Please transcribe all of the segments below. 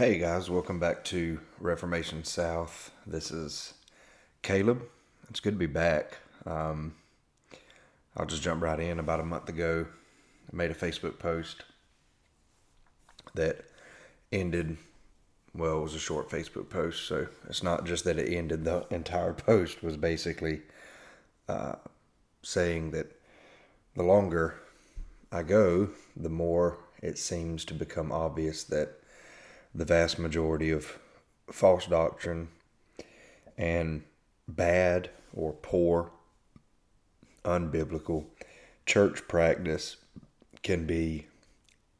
Hey guys, welcome back to Reformation South. This is Caleb. It's good to be back. Um, I'll just jump right in. About a month ago, I made a Facebook post that ended, well, it was a short Facebook post, so it's not just that it ended, the entire post was basically uh, saying that the longer I go, the more it seems to become obvious that the vast majority of false doctrine and bad or poor, unbiblical church practice can be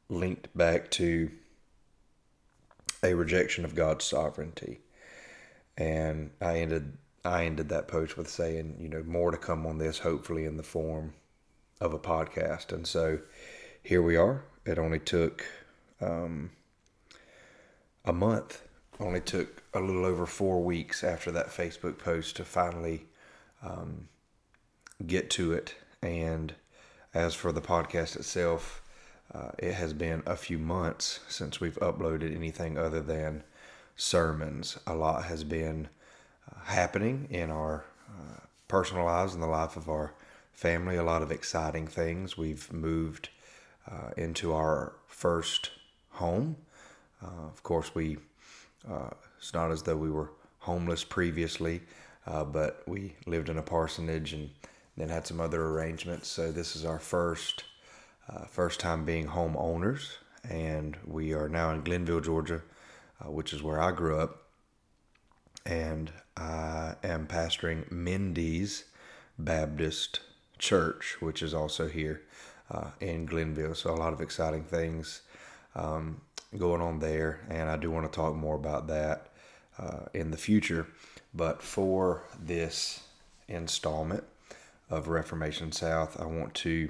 linked back to a rejection of God's sovereignty. And I ended I ended that post with saying, you know, more to come on this, hopefully in the form of a podcast. And so here we are. It only took um, a month. Only took a little over four weeks after that Facebook post to finally um, get to it. And as for the podcast itself, uh, it has been a few months since we've uploaded anything other than sermons. A lot has been uh, happening in our uh, personal lives and the life of our family. A lot of exciting things. We've moved uh, into our first home. Uh, of course, we uh, it's not as though we were homeless previously, uh, but we lived in a parsonage and then had some other arrangements. So this is our first uh, first time being homeowners, and we are now in Glennville, Georgia, which is where I grew up. And I am pastoring Mendes Baptist Church, which is also here uh, in Glennville. So a lot of exciting things um, going on there, and I do want to talk more about that uh, in the future. But for this installment of Reformation South, I want to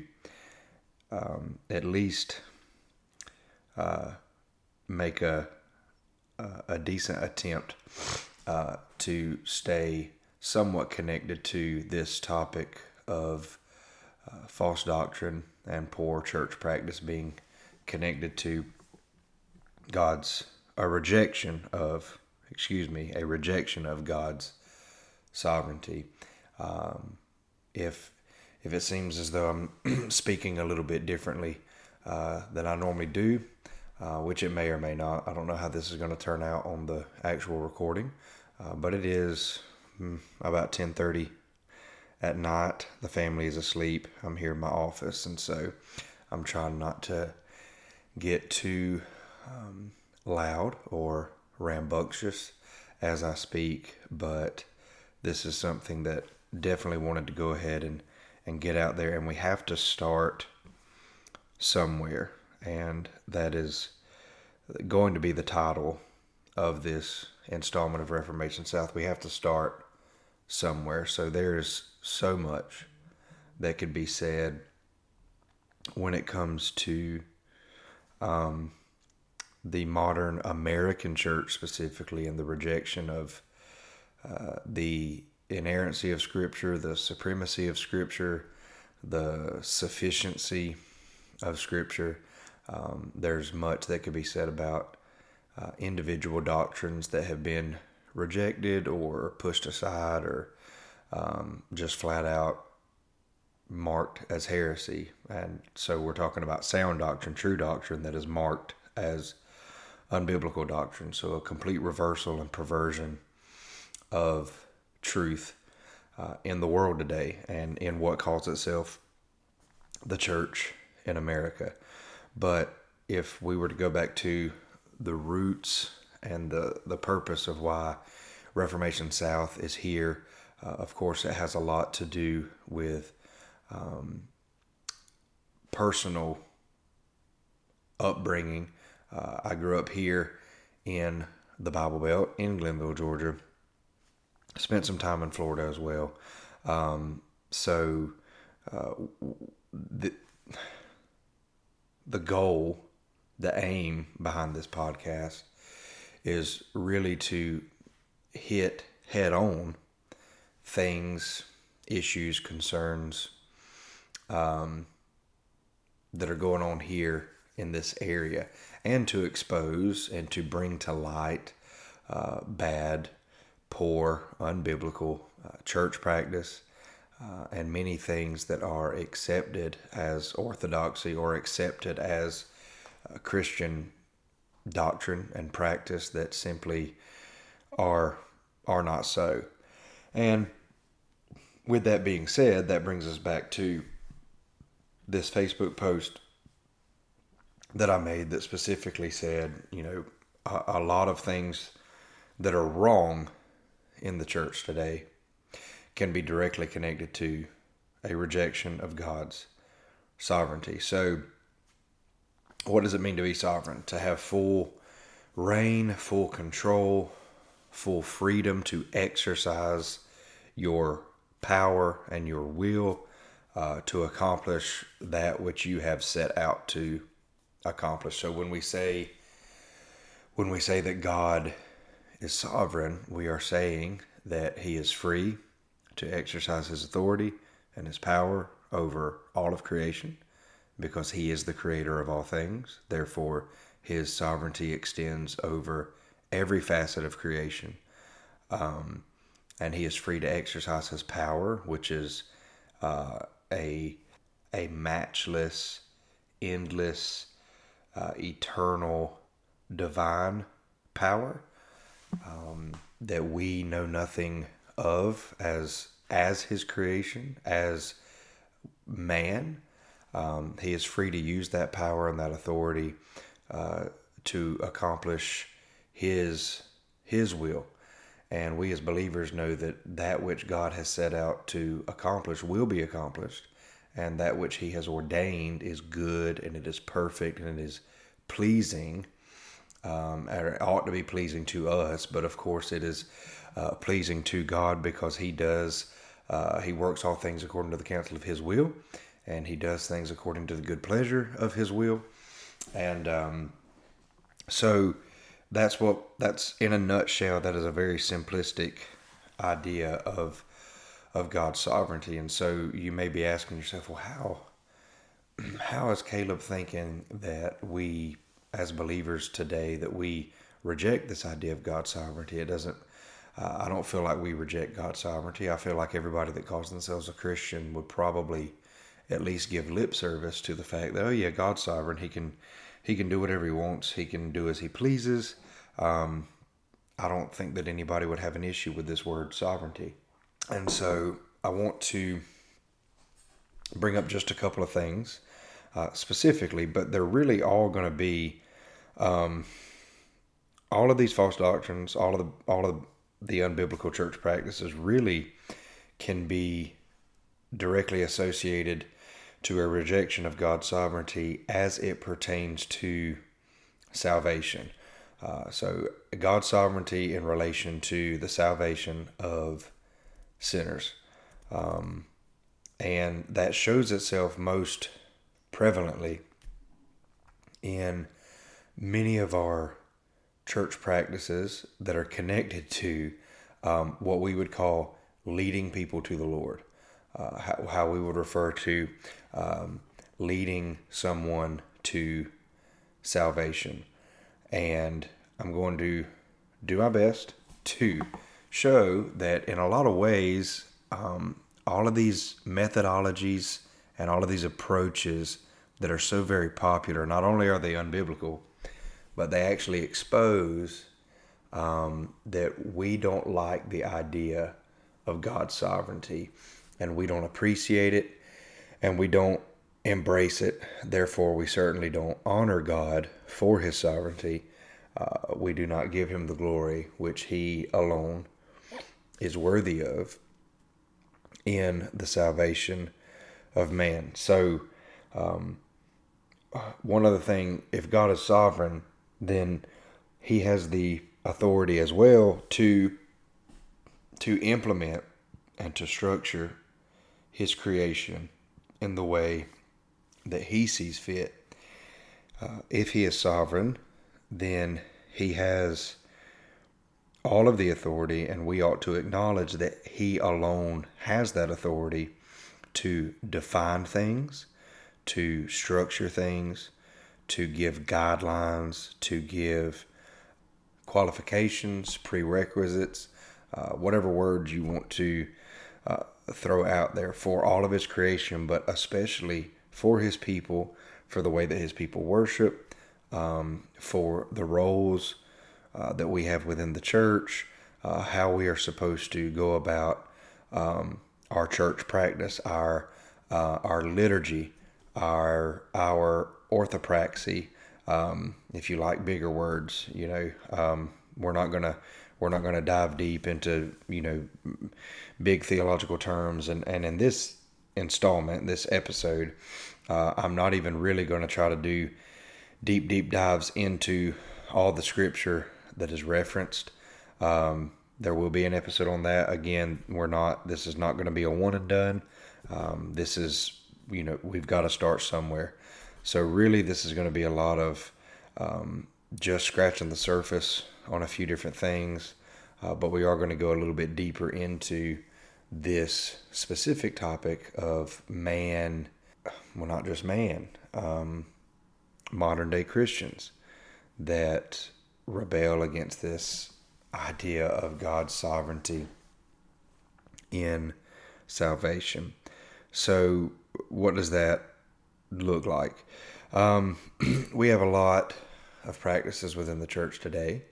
um, at least uh, make a, a, decent attempt uh, to stay somewhat connected to this topic of uh, false doctrine and poor church practice being connected to God's a rejection of excuse me a rejection of God's sovereignty. Um, if if it seems as though I'm speaking a little bit differently uh, than I normally do, uh, which it may or may not. I don't know how this is going to turn out on the actual recording, uh, but it is mm, about 10:30 at night. The family is asleep. I'm here in my office, and so I'm trying not to get too um, loud or rambunctious as I speak, but this is something that definitely wanted to go ahead and, and get out there. And we have to start somewhere. And that is going to be the title of this installment of Reformation South. We have to start somewhere. So there is so much that could be said when it comes to um, the modern American church specifically and the rejection of uh, the inerrancy of Scripture, the supremacy of Scripture, the sufficiency of Scripture. Um, there's much that could be said about uh, individual doctrines that have been rejected or pushed aside or um, just flat out marked as heresy. And so we're talking about sound doctrine, true doctrine that is marked as unbiblical doctrine. So a complete reversal and perversion of truth uh, in the world today and in what calls itself the church in America. But if we were to go back to the roots and the, the purpose of why Reformation South is here, uh, of course, it has a lot to do with um, personal upbringing. Uh, I grew up here in the Bible Belt in Glennville, Georgia. Spent some time in Florida as well. Um, so uh, the the goal, the aim behind this podcast is really to hit head on things, issues, concerns um, that are going on here in this area and to expose and to bring to light uh, bad, poor, unbiblical uh, church practice uh, and many things that are accepted as orthodoxy or accepted as Christian doctrine and practice that simply are are not so. And with that being said, that brings us back to this Facebook post that I made that specifically said, you know, a, a lot of things that are wrong in the church today can be directly connected to a rejection of God's sovereignty. So, what does it mean to be sovereign? To have full reign, full control, full freedom to exercise your power and your will uh, to accomplish that which you have set out to accomplish. So when we say when we say that God is sovereign, we are saying that he is free to exercise his authority and his power over all of creation because he is the creator of all things. Therefore, his sovereignty extends over every facet of creation. Um, and he is free to exercise his power, which is uh, a a matchless, endless, uh, eternal, divine power um, that we know nothing of as as his creation, as man. Um, he is free to use that power and that authority uh, to accomplish his his will. And we as believers know that that which God has set out to accomplish will be accomplished, and that which He has ordained is good and it is perfect and it is pleasing. Um, it ought to be pleasing to us, but of course it is uh, pleasing to God because He does, uh, He works all things according to the counsel of His will, and He does things according to the good pleasure of His will. And um, so, that's what that's in a nutshell that is a very simplistic idea of of God's sovereignty. And so you may be asking yourself well how how is Caleb thinking that we as believers today that we reject this idea of God's sovereignty? It doesn't uh, I don't feel like we reject God's sovereignty. I feel like everybody that calls themselves a Christian would probably at least give lip service to the fact that oh yeah God's sovereign. He can he can do whatever he wants. He can do as he pleases. Um, I don't think that anybody would have an issue with this word sovereignty. And so I want to bring up just a couple of things uh, specifically, but they're really all going to be um, all of these false doctrines, all of the all of the unbiblical church practices really can be directly associated to a rejection of God's sovereignty as it pertains to salvation. Uh, so, God's sovereignty in relation to the salvation of sinners. Um, and that shows itself most prevalently in many of our church practices that are connected to um, what we would call leading people to the Lord. Uh, how, how, we would refer to um, leading someone to salvation and I'm going to do my best to show that in a lot of ways, um, all of these methodologies and all of these approaches that are so very popular, not only are they unbiblical, but they actually expose um, that we don't like the idea of God's sovereignty and we don't appreciate it and we don't embrace it. Therefore, we certainly don't honor God for his sovereignty. Uh, we do not give him the glory which he alone is worthy of in the salvation of man. So, um, one other thing if God is sovereign, then he has the authority as well to to implement and to structure his creation in the way that he sees fit. Uh, if he is sovereign, then he has all of the authority, and we ought to acknowledge that he alone has that authority to define things, to structure things, to give guidelines, to give qualifications, prerequisites, uh, whatever words you want to uh, throw out there for all of His creation, but especially for His people, for the way that His people worship, um, for the roles uh, that we have within the church, uh, how we are supposed to go about um, our church practice, our uh, our liturgy, our our orthopraxy. Um, if you like bigger words, you know, um, we're not gonna we're not gonna dive deep into you know big theological terms, and and in this installment, this episode, uh, I'm not even really going to try to do deep deep dives into all the scripture that is referenced. Um, there will be an episode on that. Again, we're not. This is not going to be a one and done. Um, this is you know we've got to start somewhere. So really, this is going to be a lot of um, just scratching the surface on a few different things, uh, but we are going to go a little bit deeper into this specific topic of man. Well, not just man. Um, modern day Christians that rebel against this idea of God's sovereignty in salvation. So, what does that look like? Um, we have a lot of practices within the church today,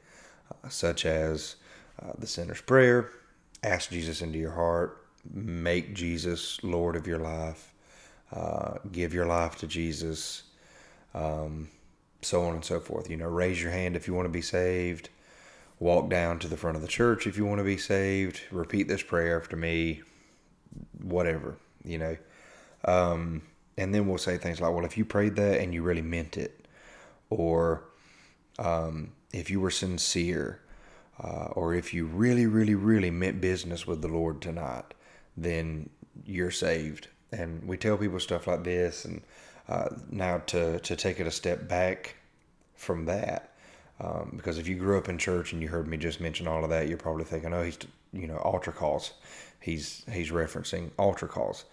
uh, such as uh, the sinner's prayer, ask Jesus into your heart, make Jesus Lord of your life, uh, give your life to Jesus, um, so on and so forth. You know, raise your hand if you want to be saved, walk down to the front of the church if you want to be saved, repeat this prayer after me, whatever, you know. Um, and then we'll say things like, well, if you prayed that and you really meant it, or um, if you were sincere, uh, or if you really, really, really meant business with the Lord tonight, then you're saved. And we tell people stuff like this, and uh, now to to take it a step back from that, um, because if you grew up in church and you heard me just mention all of that, you're probably thinking, oh, he's you know altar calls. He's he's referencing altar calls.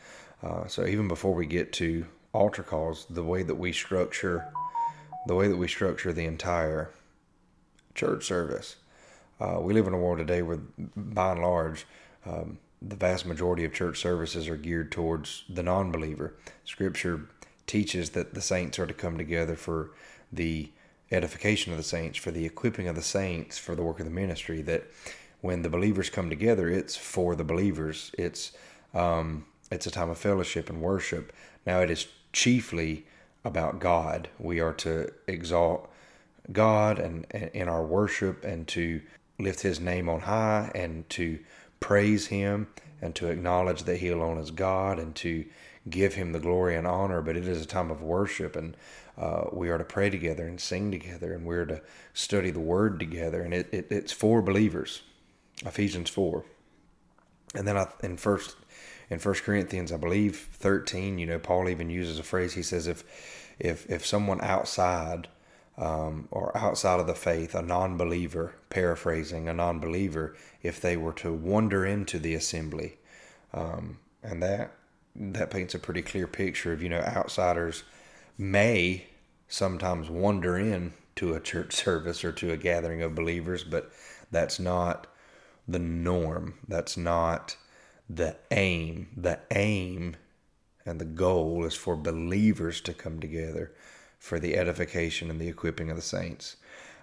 Uh, so even before we get to altar calls, the way that we structure the way that we structure the entire church service. Uh, we live in a world today where, by and large, um, the vast majority of church services are geared towards the non believer. Scripture teaches that the saints are to come together for the edification of the saints, for the equipping of the saints for the work of the ministry. That when the believers come together, it's for the believers. It's um, it's a time of fellowship and worship. Now it is chiefly about God. We are to exalt God and, and in our worship and to lift His name on high and to praise Him and to acknowledge that He alone is God and to give Him the glory and honor. But it is a time of worship, and uh, we are to pray together and sing together, and we're to study the Word together. And it, it it's for believers, Ephesians four. And then I, in first in First Corinthians, I believe thirteen, you know, Paul even uses a phrase. He says, if if if someone outside um, or outside of the faith, a non believer, paraphrasing, a non believer, if they were to wander into the assembly. Um, and that that paints a pretty clear picture of, you know, outsiders may sometimes wander in to a church service or to a gathering of believers, but that's not the norm. That's not the aim. The aim and the goal is for believers to come together for the edification and the equipping of the saints.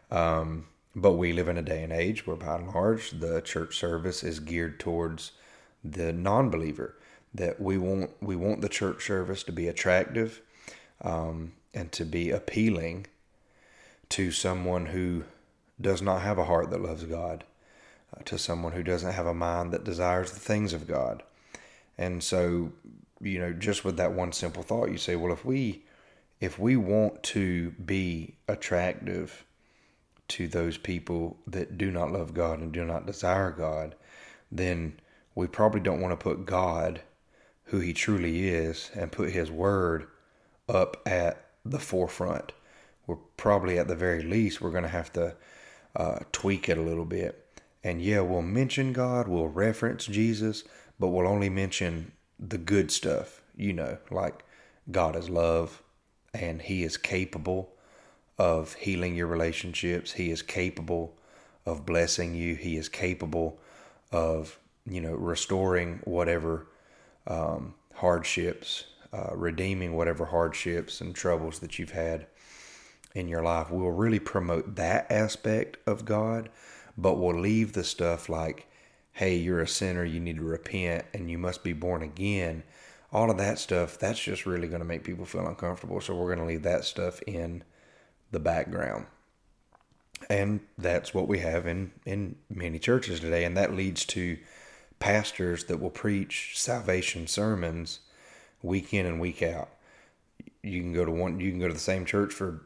Um, but we live in a day and age where, by and large, the church service is geared towards the non-believer. That we want we want the church service to be attractive um, and to be appealing to someone who does not have a heart that loves God, uh, to someone who doesn't have a mind that desires the things of God. And so, you know, just with that one simple thought, you say, well, if we if we want to be attractive to those people that do not love God and do not desire God, then we probably don't want to put God, who He truly is, and put His Word up at the forefront. We're probably, at the very least, we're going to have to uh, tweak it a little bit. And yeah, we'll mention God, we'll reference Jesus, but we'll only mention the good stuff, you know, like God is love, and he is capable of healing your relationships. He is capable of blessing you. He is capable of, you know, restoring whatever um, hardships, uh, redeeming whatever hardships and troubles that you've had in your life. We'll really promote that aspect of God, but we'll leave the stuff like, hey, you're a sinner, you need to repent, and you must be born again. All of that stuff, that's just really going to make people feel uncomfortable. So we're going to leave that stuff in the background. And that's what we have in, in many churches today. And that leads to pastors that will preach salvation sermons week in and week out. You can go to one you can go to the same church for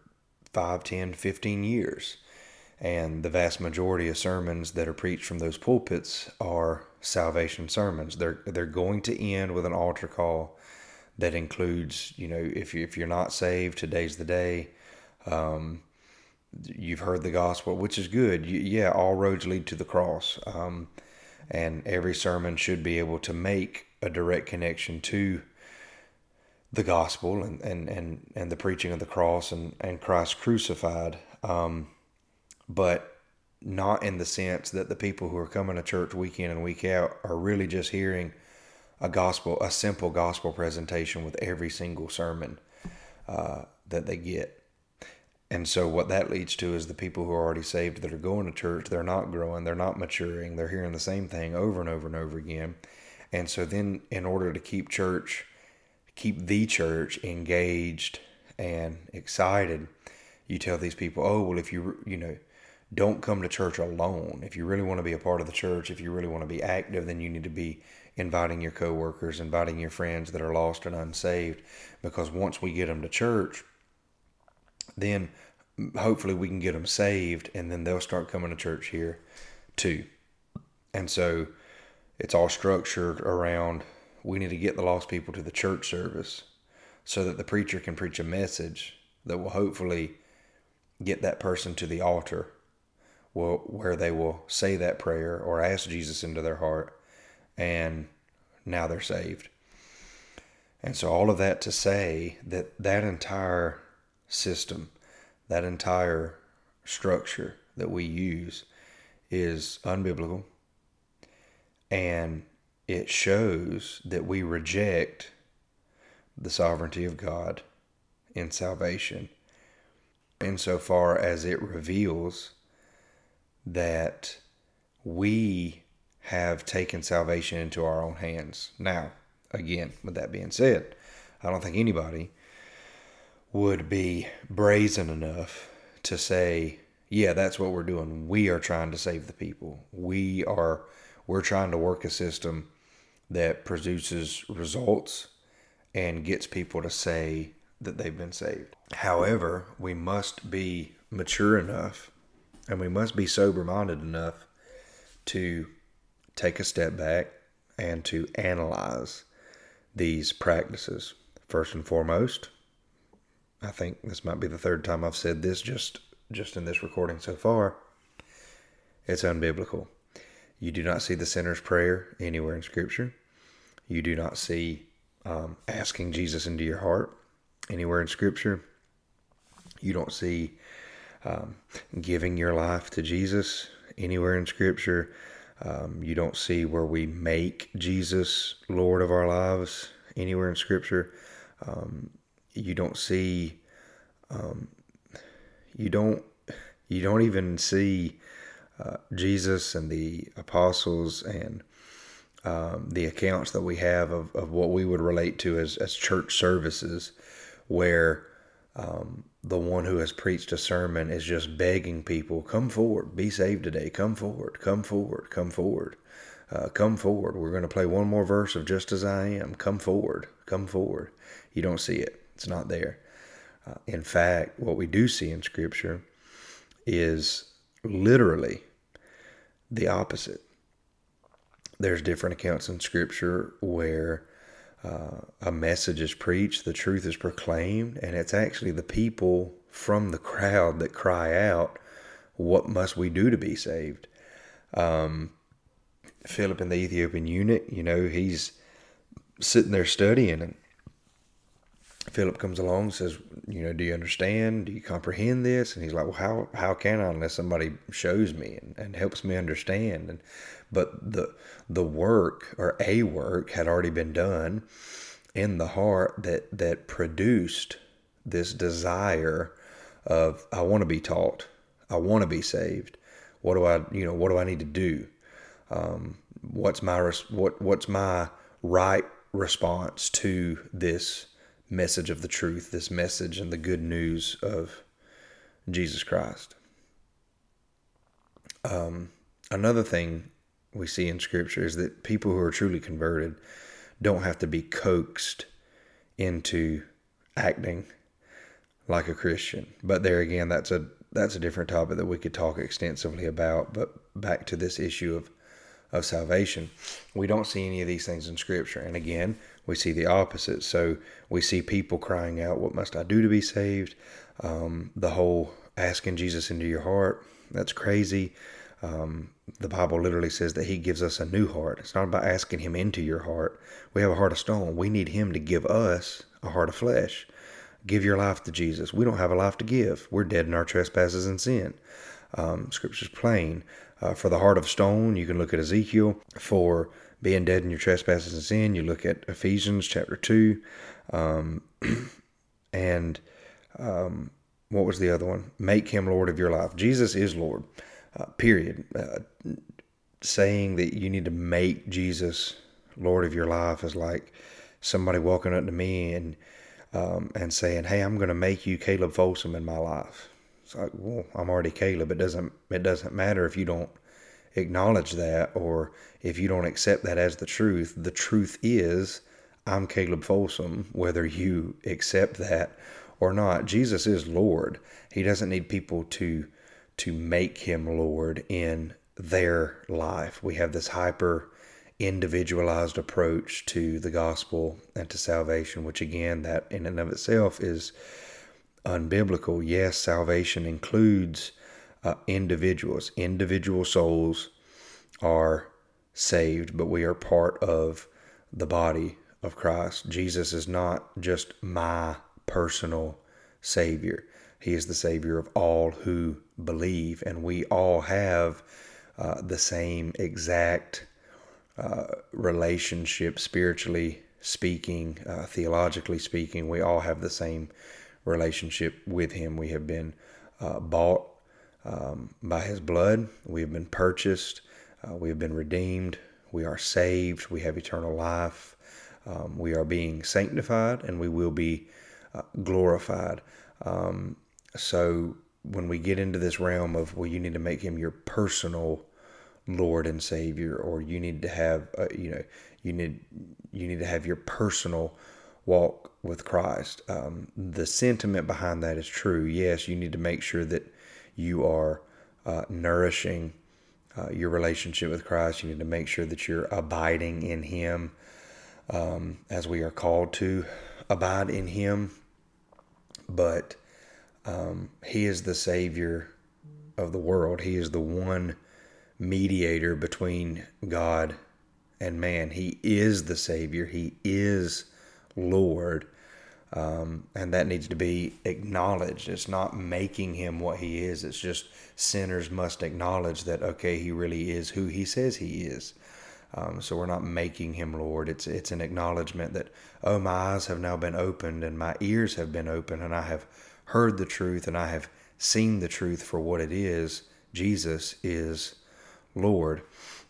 5, 10, 15 years. And the vast majority of sermons that are preached from those pulpits are salvation sermons. They're they're going to end with an altar call that includes, you know, if you, if you're not saved, today's the day. Um, you've heard the gospel, which is good. You, yeah, all roads lead to the cross. Um, and every sermon should be able to make a direct connection to the gospel and, and, and, and the preaching of the cross and, and Christ crucified, um, but not in the sense that the people who are coming to church week in and week out are really just hearing a gospel, a simple gospel presentation with every single sermon uh, that they get. And so what that leads to is the people who are already saved that are going to church, they're not growing, they're not maturing, they're hearing the same thing over and over and over again. And so then in order to keep church, keep the church engaged and excited, you tell these people, "Oh, well if you, you know, don't come to church alone. If you really want to be a part of the church, if you really want to be active, then you need to be inviting your coworkers, inviting your friends that are lost and unsaved because once we get them to church, then hopefully we can get them saved and then they'll start coming to church here too. And so it's all structured around we need to get the lost people to the church service so that the preacher can preach a message that will hopefully get that person to the altar where they will say that prayer or ask Jesus into their heart and now they're saved. And so all of that to say that that entire system, that entire structure that we use is unbiblical and it shows that we reject the sovereignty of God in salvation insofar as it reveals that we have taken salvation into our own hands. Now, again, with that being said, I don't think anybody would be brazen enough to say, yeah, that's what we're doing. We are trying to save the people. We are we're trying to work a system that produces results and gets people to say that they've been saved. However, we must be mature enough and we must be sober minded enough to take a step back and to analyze these practices. First and foremost, I think this might be the third time I've said this just just in this recording so far. It's unbiblical. You do not see the sinner's prayer anywhere in Scripture. You do not see um, asking Jesus into your heart anywhere in Scripture. You don't see um, giving your life to Jesus anywhere in Scripture. Um, you don't see where we make Jesus Lord of our lives anywhere in Scripture. Um, you don't see um, you don't you don't even see uh, Jesus and the apostles and um, the accounts that we have of, of what we would relate to as, as church services where um, the one who has preached a sermon is just begging people, come forward, be saved today, come forward, come forward, come forward, uh, come forward. We're going to play one more verse of Just As I Am. Come forward, come forward. You don't see it, it's not there. Uh, in fact, what we do see in Scripture is literally the opposite. There's different accounts in Scripture where uh, a message is preached, the truth is proclaimed, and it's actually the people from the crowd that cry out, What must we do to be saved? Um, Philip and the Ethiopian eunuch, you know, he's sitting there studying and Philip comes along and says, you know, do you understand? Do you comprehend this? And he's like, well, how, how can I unless somebody shows me and, and helps me understand? And, but the, the work or a work had already been done in the heart that, that produced this desire of, I want to be taught. I want to be saved. What do I, you know, what do I need to do? Um, what's my, what, what's my right response to this message of the truth, this message and the good news of Jesus Christ. Um, another thing we see in Scripture is that people who are truly converted don't have to be coaxed into acting like a Christian. But there again, that's a that's a different topic that we could talk extensively about. But back to this issue of of salvation, we don't see any of these things in Scripture. And again, we see the opposite. So we see people crying out, What must I do to be saved? Um, the whole asking Jesus into your heart, that's crazy. Um, the Bible literally says that He gives us a new heart. It's not about asking Him into your heart. We have a heart of stone. We need Him to give us a heart of flesh. Give your life to Jesus. We don't have a life to give. We're dead in our trespasses and sin. Um, scripture's plain. Uh, for the heart of stone, you can look at Ezekiel. For being dead in your trespasses and sin. You look at Ephesians chapter 2. Um, and um, what was the other one? Make him Lord of your life. Jesus is Lord, uh, period. Uh, saying that you need to make Jesus Lord of your life is like somebody walking up to me and um, and saying, "Hey, I'm going to make you Caleb Folsom in my life." It's like, well, I'm already Caleb. It doesn't it doesn't matter if you don't acknowledge that or if you don't accept that as the truth, the truth is I'm Caleb Folsom, whether you accept that or not. Jesus is Lord. He doesn't need people to to make him Lord in their life. We have this hyper individualized approach to the gospel and to salvation, which again, that in and of itself is unbiblical. Yes, salvation includes uh, individuals. Individual souls are saved, but we are part of the body of Christ. Jesus is not just my personal Savior, He is the Savior of all who believe, and we all have uh, the same exact uh, relationship, spiritually speaking, uh, theologically speaking. We all have the same relationship with Him. We have been uh, bought um, by his blood. We have been purchased. Uh, we have been redeemed. We are saved. We have eternal life. Um, we are being sanctified and we will be uh, glorified. Um, so when we get into this realm of, well, you need to make him your personal Lord and Savior, or you need to have, uh, you know, you need you need to have your personal walk with Christ. Um, the sentiment behind that is true. Yes, you need to make sure that you are uh, nourishing uh, your relationship with Christ. You need to make sure that you're abiding in Him um, as we are called to abide in Him. But um, He is the Savior of the world, He is the one mediator between God and man. He is the Savior, He is Lord. Um, and that needs to be acknowledged. It's not making him what he is. It's just sinners must acknowledge that okay, he really is who he says he is. Um, so we're not making him Lord. It's it's an acknowledgement that oh, my eyes have now been opened and my ears have been opened, and I have heard the truth and I have seen the truth for what it is. Jesus is Lord,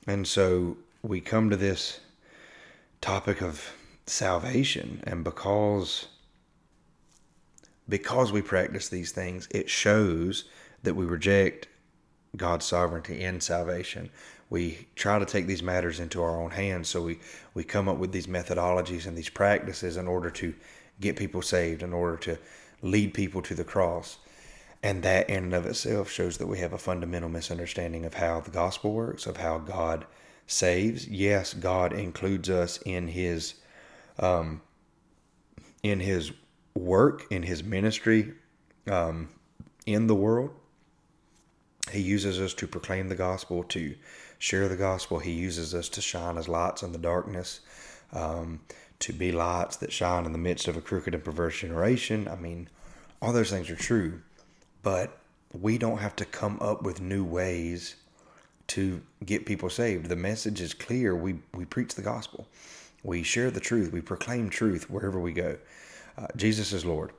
and so we come to this topic of salvation, and because because we practice these things, it shows that we reject God's sovereignty in salvation. We try to take these matters into our own hands, so we, we come up with these methodologies and these practices in order to get people saved, in order to lead people to the cross. And that in and of itself shows that we have a fundamental misunderstanding of how the gospel works, of how God saves. Yes, God includes us in His um, in His work in his ministry um, in the world. He uses us to proclaim the gospel, to share the gospel. He uses us to shine as lights in the darkness, um, to be lights that shine in the midst of a crooked and perverse generation. I mean, all those things are true, but we don't have to come up with new ways to get people saved. The message is clear. We we preach the gospel. We share the truth. We proclaim truth wherever we go. Uh, Jesus is Lord.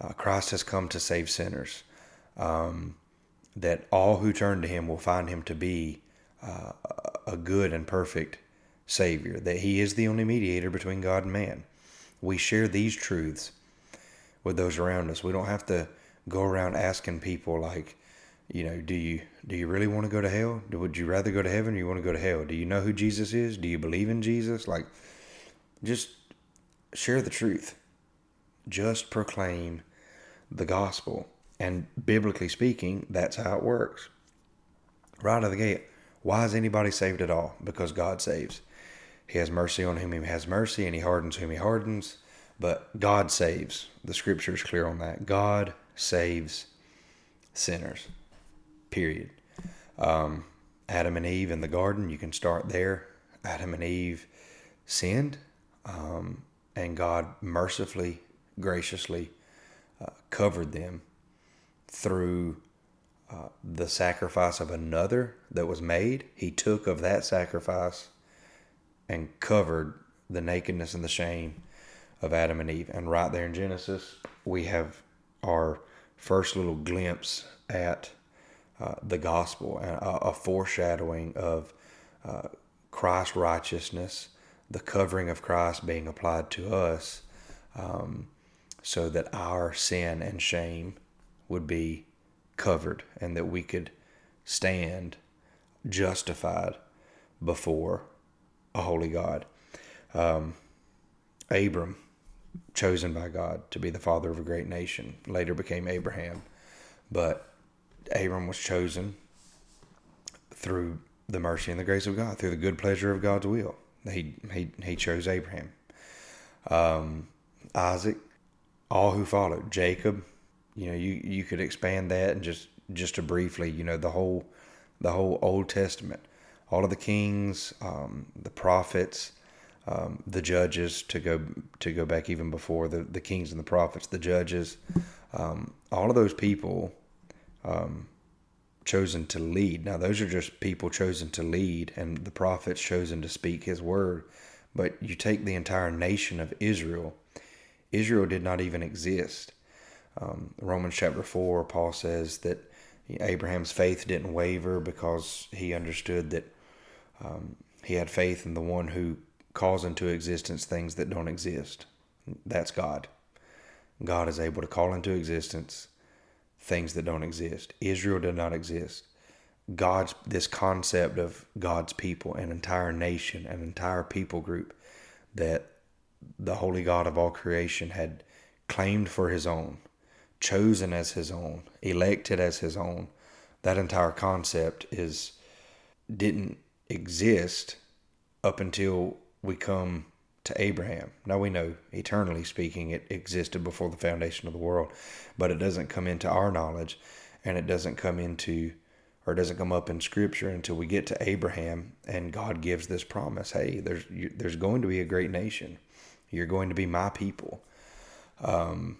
Uh, Christ has come to save sinners. Um, that all who turn to Him will find Him to be uh, a good and perfect Savior. That He is the only mediator between God and man. We share these truths with those around us. We don't have to go around asking people like, you know, do you do you really want to go to hell? Would you rather go to heaven or you want to go to hell? Do you know who Jesus is? Do you believe in Jesus? Like, just share the truth. Just proclaim the gospel. And biblically speaking, that's how it works. Right out of the gate, why is anybody saved at all? Because God saves. He has mercy on whom he has mercy, and he hardens whom he hardens. But God saves. The scripture is clear on that. God saves sinners. Period. Um, Adam and Eve in the garden, you can start there. Adam and Eve sinned, um, and God mercifully, graciously uh, covered them through uh, the sacrifice of another that was made. He took of that sacrifice and covered the nakedness and the shame of Adam and Eve. And right there in Genesis, we have our first little glimpse at uh, the gospel, a, a foreshadowing of uh, Christ's righteousness, the covering of Christ being applied to us, um, so that our sin and shame would be covered and that we could stand justified before a holy God. Um, Abram, chosen by God to be the father of a great nation, later became Abraham. But Abram was chosen through the mercy and the grace of God, through the good pleasure of God's will. He he he chose Abraham. Um, Isaac, all who followed, Jacob, you know, you you could expand that and just just to briefly, you know, the whole the whole Old Testament, all of the kings, um, the prophets, um, the judges to go to go back even before the the kings and the prophets, the judges, um, all of those people um, chosen to lead. Now, those are just people chosen to lead, and the prophets chosen to speak His word. But you take the entire nation of Israel. Israel did not even exist. Um, Romans chapter four, Paul says that Abraham's faith didn't waver because he understood that um, he had faith in the one who calls into existence things that don't exist. That's God. God is able to call into existence things that don't exist. Israel did not exist. God's this concept of God's people, an entire nation, an entire people group that the holy God of all creation had claimed for his own, chosen as his own, elected as his own. That entire concept is didn't exist up until we come to Abraham. Now we know, eternally speaking, it existed before the foundation of the world, but it doesn't come into our knowledge and it doesn't come into or it doesn't come up in scripture until we get to Abraham and God gives this promise hey there's there's going to be a great nation you're going to be my people um,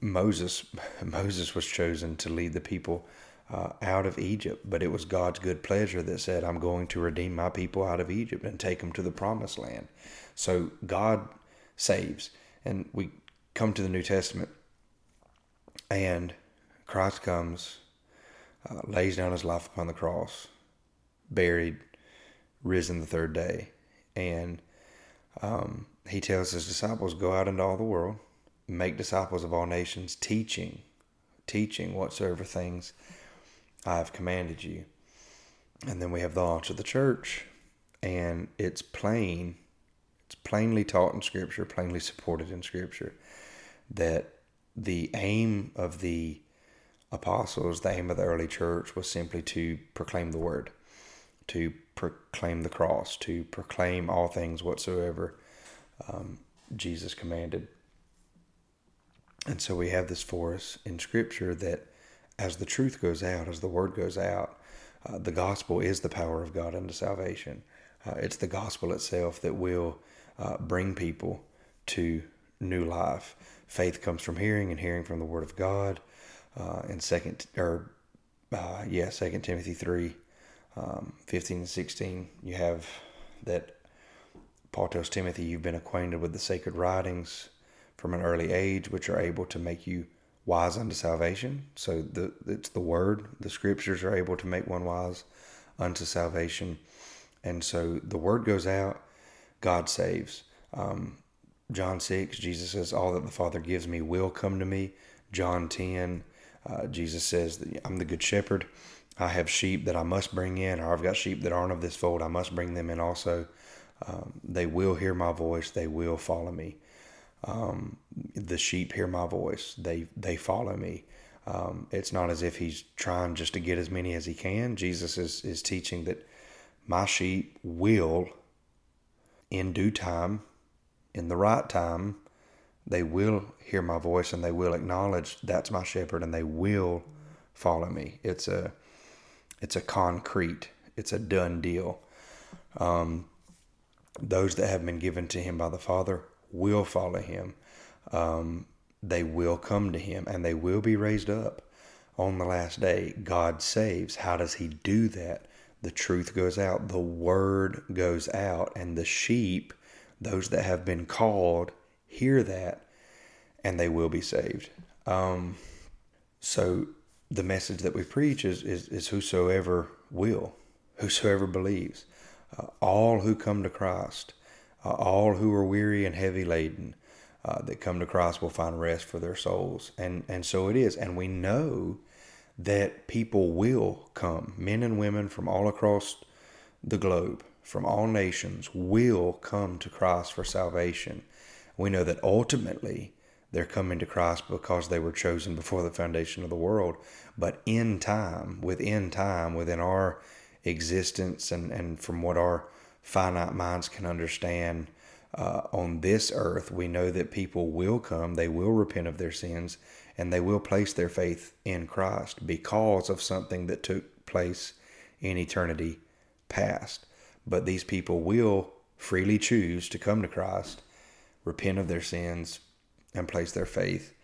Moses Moses was chosen to lead the people uh, out of Egypt, but it was God's good pleasure that said, I'm going to redeem my people out of Egypt and take them to the promised land. So God saves. And we come to the New Testament, and Christ comes, uh, lays down his life upon the cross, buried, risen the third day. And um, he tells his disciples, Go out into all the world, make disciples of all nations, teaching, teaching whatsoever things I have commanded you. And then we have the launch of the church, and it's plain, it's plainly taught in Scripture, plainly supported in Scripture, that the aim of the apostles, the aim of the early church was simply to proclaim the word, to proclaim the cross, to proclaim all things whatsoever um, Jesus commanded. And so we have this for us in Scripture that as the truth goes out, as the word goes out, uh, the gospel is the power of God unto salvation. Uh, it's the gospel itself that will uh, bring people to new life. Faith comes from hearing, and hearing from the Word of God. Uh, in second or uh, yeah, Second Timothy three, um, 15 and sixteen, you have that Paul tells Timothy, "You've been acquainted with the sacred writings from an early age, which are able to make you wise unto salvation." So the it's the Word, the Scriptures are able to make one wise unto salvation, and so the Word goes out, God saves. Um, John 6, Jesus says, All that the Father gives me will come to me. John 10, uh, Jesus says, I'm the good shepherd. I have sheep that I must bring in, or I've got sheep that aren't of this fold. I must bring them in also. Um, they will hear my voice. They will follow me. Um, the sheep hear my voice. They they follow me. Um, it's not as if he's trying just to get as many as he can. Jesus is is teaching that my sheep will, in due time, in the right time, they will hear my voice and they will acknowledge that's my shepherd and they will follow me. It's a it's a concrete, it's a done deal. Um, those that have been given to him by the Father will follow him. Um, they will come to him and they will be raised up on the last day. God saves. How does he do that? The truth goes out, the word goes out, and the sheep those that have been called hear that and they will be saved. Um, so the message that we preach is, is, is whosoever will, whosoever believes, uh, all who come to Christ, uh, all who are weary and heavy laden, uh, that come to Christ will find rest for their souls. And, and so it is. And we know that people will come, men and women from all across the globe, from all nations will come to Christ for salvation. We know that ultimately they're coming to Christ because they were chosen before the foundation of the world. But in time, within time, within our existence, and, and from what our finite minds can understand uh, on this earth, we know that people will come, they will repent of their sins, and they will place their faith in Christ because of something that took place in eternity past. But these people will freely choose to come to Christ, repent of their sins, and place their faith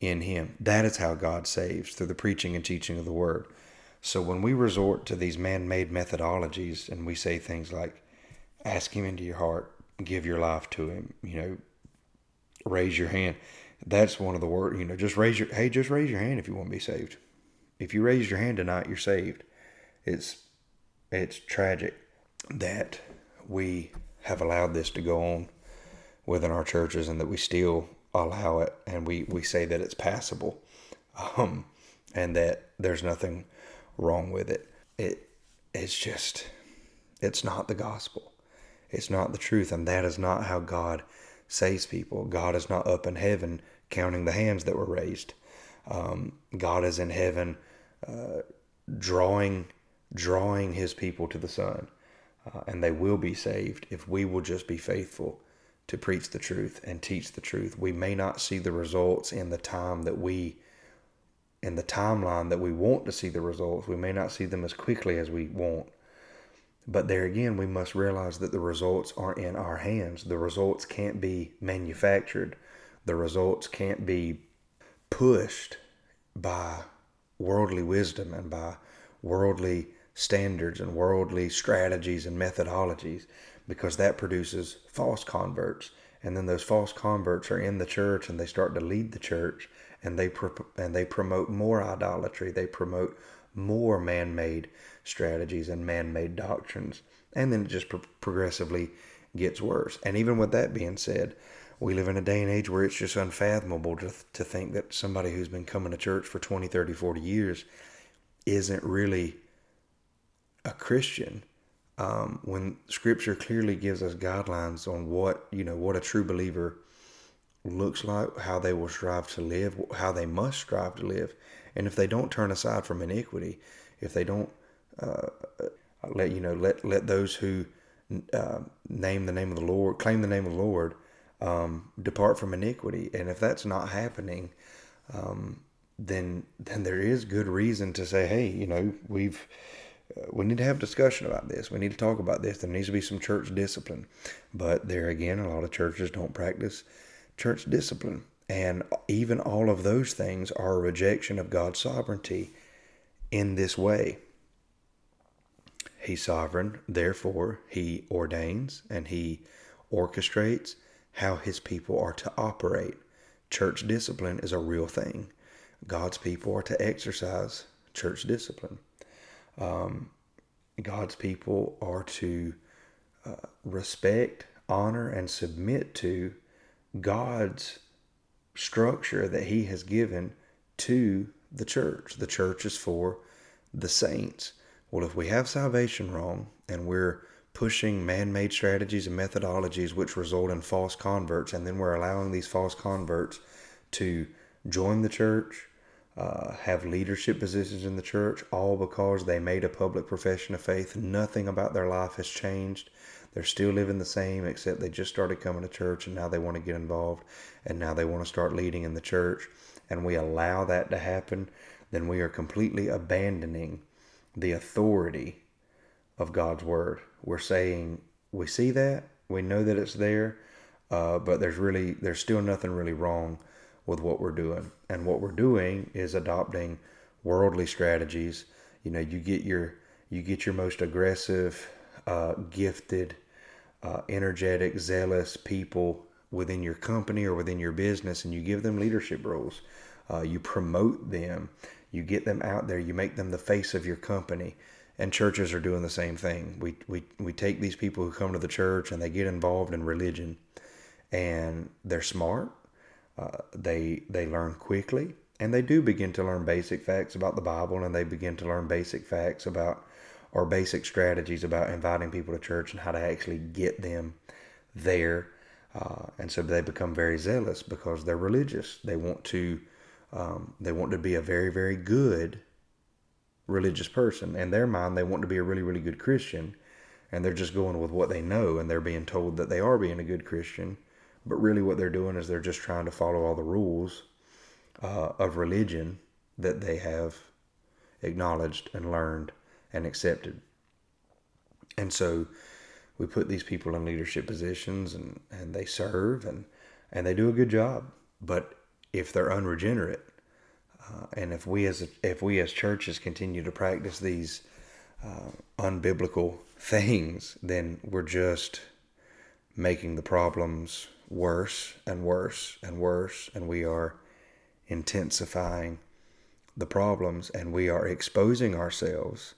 in Him. That is how God saves through the preaching and teaching of the Word. So when we resort to these man made methodologies and we say things like, ask Him into your heart, give your life to Him, you know, raise your hand. That's one of the words, you know, just raise your, hey, just raise your hand if you want to be saved. If you raise your hand tonight, you're saved. It's, it's tragic that we have allowed this to go on within our churches and that we still allow it and we, we say that it's passable um, and that there's nothing wrong with it. It it's just it's not the gospel. It's not the truth and that is not how God saves people. God is not up in heaven counting the hands that were raised. Um, God is in heaven uh, drawing drawing his people to the Son uh, and they will be saved if we will just be faithful to preach the truth and teach the truth. We may not see the results in the time that we, in the timeline that we want to see the results. We may not see them as quickly as we want. But there again, we must realize that the results aren't in our hands. The results can't be manufactured. The results can't be pushed by worldly wisdom and by worldly standards and worldly strategies and methodologies because that produces false converts and then those false converts are in the church and they start to lead the church and they pro- and they promote more idolatry. They promote more man-made strategies and man-made doctrines. And then it just pro- progressively gets worse. And even with that being said we live in a day and age where it's just unfathomable to, to think that somebody who's been coming to church for 20 30 40 years isn't really a Christian um, when Scripture clearly gives us guidelines on what you know what a true believer looks like, how they will strive to live, how they must strive to live, and if they don't turn aside from iniquity, if they don't uh, let you know let let those who uh, name the name of the Lord, claim the name of the Lord, um, depart from iniquity, and if that's not happening, um, then then there is good reason to say, hey, you know, we've uh, we need to have discussion about this. We need to talk about this. There needs to be some church discipline. But there again, a lot of churches don't practice church discipline. And even all of those things are a rejection of God's sovereignty in this way. He's sovereign, therefore, he ordains and he orchestrates how his people are to operate. Church discipline is a real thing. God's people are to exercise church discipline. Um, God's people are to uh, respect, honor, and submit to God's structure that He has given to the church. The church is for the saints. Well, if we have salvation wrong and we're pushing man made strategies and methodologies which result in false converts, and then we're allowing these false converts to join the church, uh, have leadership positions in the church, all because they made a public profession of faith. Nothing about their life has changed. They're still living the same, except they just started coming to church and now they want to get involved and now they want to start leading in the church. And we allow that to happen, then we are completely abandoning the authority of God's word. We're saying we see that, we know that it's there, uh, but there's really there's still nothing really wrong with what we're doing. And what we're doing is adopting worldly strategies. You know, you get your you get your most aggressive, uh, gifted, uh, energetic, zealous people within your company or within your business, and you give them leadership roles. Uh, you promote them. You get them out there. You make them the face of your company. And churches are doing the same thing. We, we, we take these people who come to the church and they get involved in religion and they're smart uh, they they learn quickly, and they do begin to learn basic facts about the Bible, and they begin to learn basic facts about or basic strategies about inviting people to church and how to actually get them there. Uh, and so they become very zealous because they're religious. They want to um, they want to be a very very good religious person. In their mind, they want to be a really really good Christian, and they're just going with what they know, and they're being told that they are being a good Christian but really, what they're doing is they're just trying to follow all the rules uh, of religion that they have acknowledged and learned and accepted. And so we put these people in leadership positions and, and they serve and, and they do a good job. But if they're unregenerate, uh, and if we as if we as churches continue to practice these uh, unbiblical things, then we're just making the problems worse and worse and worse, and we are intensifying the problems, and we are exposing ourselves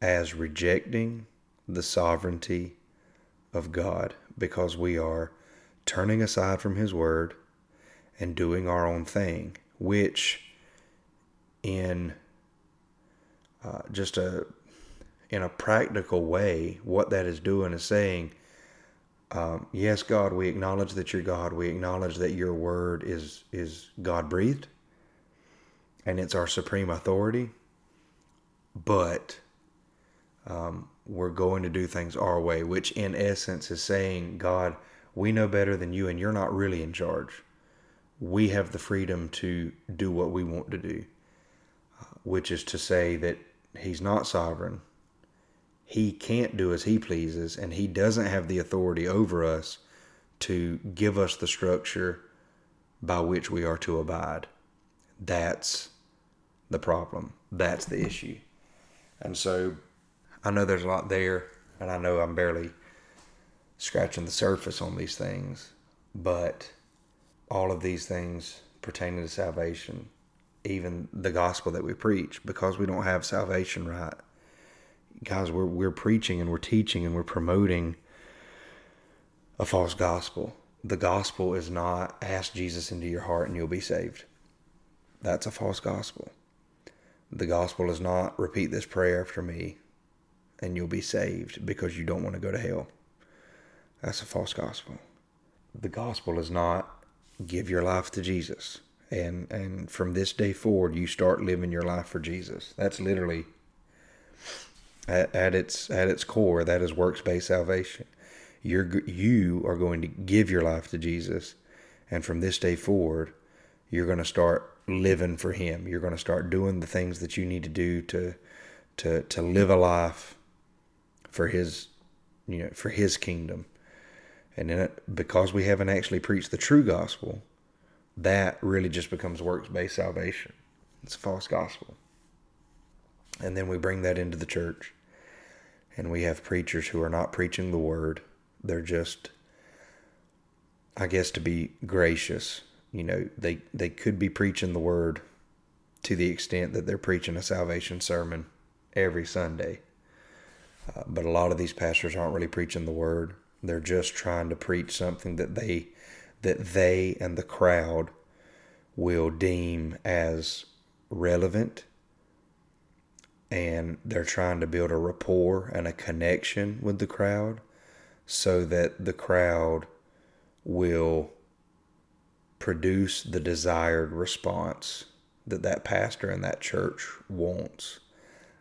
as rejecting the sovereignty of God because we are turning aside from His Word and doing our own thing, which in uh, just a in a practical way, what that is doing is saying um, yes, God, we acknowledge that you're God. We acknowledge that your word is is God breathed, and it's our supreme authority. But um, we're going to do things our way, which in essence is saying, God, we know better than you, and you're not really in charge. We have the freedom to do what we want to do, uh, which is to say that He's not sovereign he can't do as he pleases and he doesn't have the authority over us to give us the structure by which we are to abide. That's the problem. That's the issue. And so I know there's a lot there, and I know I'm barely scratching the surface on these things, but all of these things pertaining to salvation, even the gospel that we preach, because we don't have salvation right, guys, we're we're preaching and we're teaching and we're promoting a false gospel. The gospel is not ask Jesus into your heart and you'll be saved. That's a false gospel. The gospel is not repeat this prayer after me and you'll be saved because you don't want to go to hell. That's a false gospel. The gospel is not give your life to Jesus and and from this day forward you start living your life for Jesus. That's literally at, at its at its core, that is works based salvation. You're you are going to give your life to Jesus, and from this day forward, you're going to start living for Him. You're going to start doing the things that you need to do to to to live a life for His, you know, for His kingdom. And then because we haven't actually preached the true gospel, that really just becomes works based salvation. It's a false gospel. And then we bring that into the church. And we have preachers who are not preaching the word. They're just, I guess, to be gracious. You know, they, they could be preaching the word to the extent that they're preaching a salvation sermon every Sunday. Uh, but a lot of these pastors aren't really preaching the word. They're just trying to preach something that they that they and the crowd will deem as relevant and they're trying to build a rapport and a connection with the crowd so that the crowd will produce the desired response that that pastor and that church wants.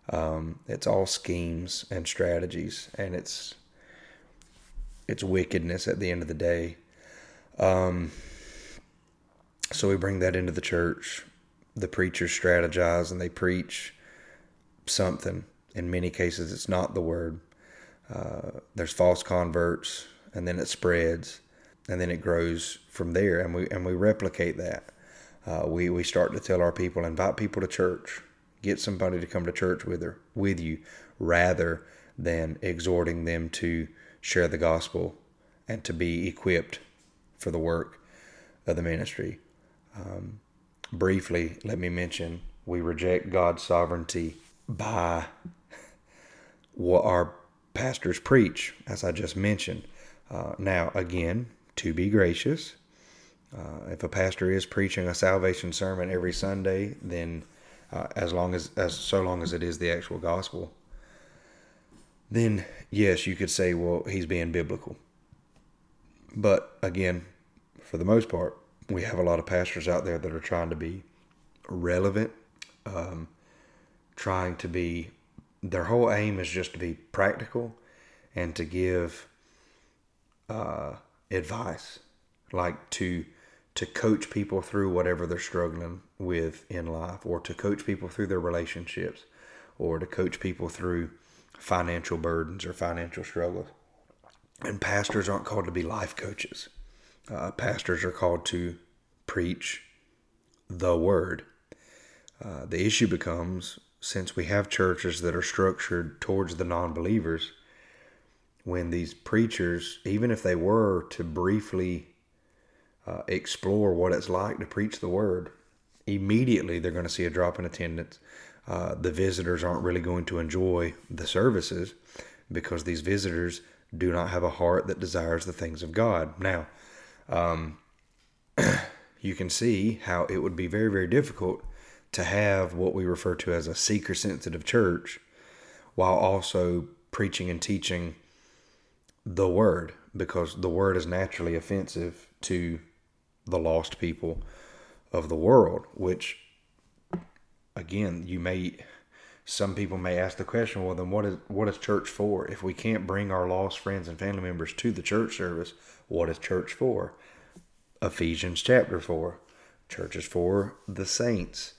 Um, it's all schemes and strategies, and it's it's wickedness at the end of the day. Um, so we bring that into the church. The preachers strategize and they preach something. In many cases, it's not the word. Uh, there's false converts, and then it spreads, and then it grows from there, and we and we replicate that. Uh, we we start to tell our people, invite people to church, get somebody to come to church with her with you, rather than exhorting them to share the gospel and to be equipped for the work of the ministry. Um, briefly, let me mention we reject God's sovereignty by what our pastors preach, as I just mentioned. Uh, now, again, to be gracious, uh, if a pastor is preaching a salvation sermon every Sunday, then uh, as long as, as so long as it is the actual gospel, then yes, you could say, well, he's being biblical. But again, for the most part, we have a lot of pastors out there that are trying to be relevant, um, trying to be, their whole aim is just to be practical and to give uh, advice, like to to coach people through whatever they're struggling with in life, or to coach people through their relationships, or to coach people through financial burdens or financial struggles. And pastors aren't called to be life coaches. Uh, pastors are called to preach the word. Uh, the issue becomes since we have churches that are structured towards the non believers, when these preachers, even if they were to briefly uh, explore what it's like to preach the word, immediately they're going to see a drop in attendance. Uh, the visitors aren't really going to enjoy the services because these visitors do not have a heart that desires the things of God. Now, um, you can see how it would be very, very difficult to have what we refer to as a seeker sensitive church while also preaching and teaching the word because the word is naturally offensive to the lost people of the world, which again, you may some people may ask the question, well then what is what is church for? If we can't bring our lost friends and family members to the church service, what is church for? Ephesians chapter 4. Church is for the saints.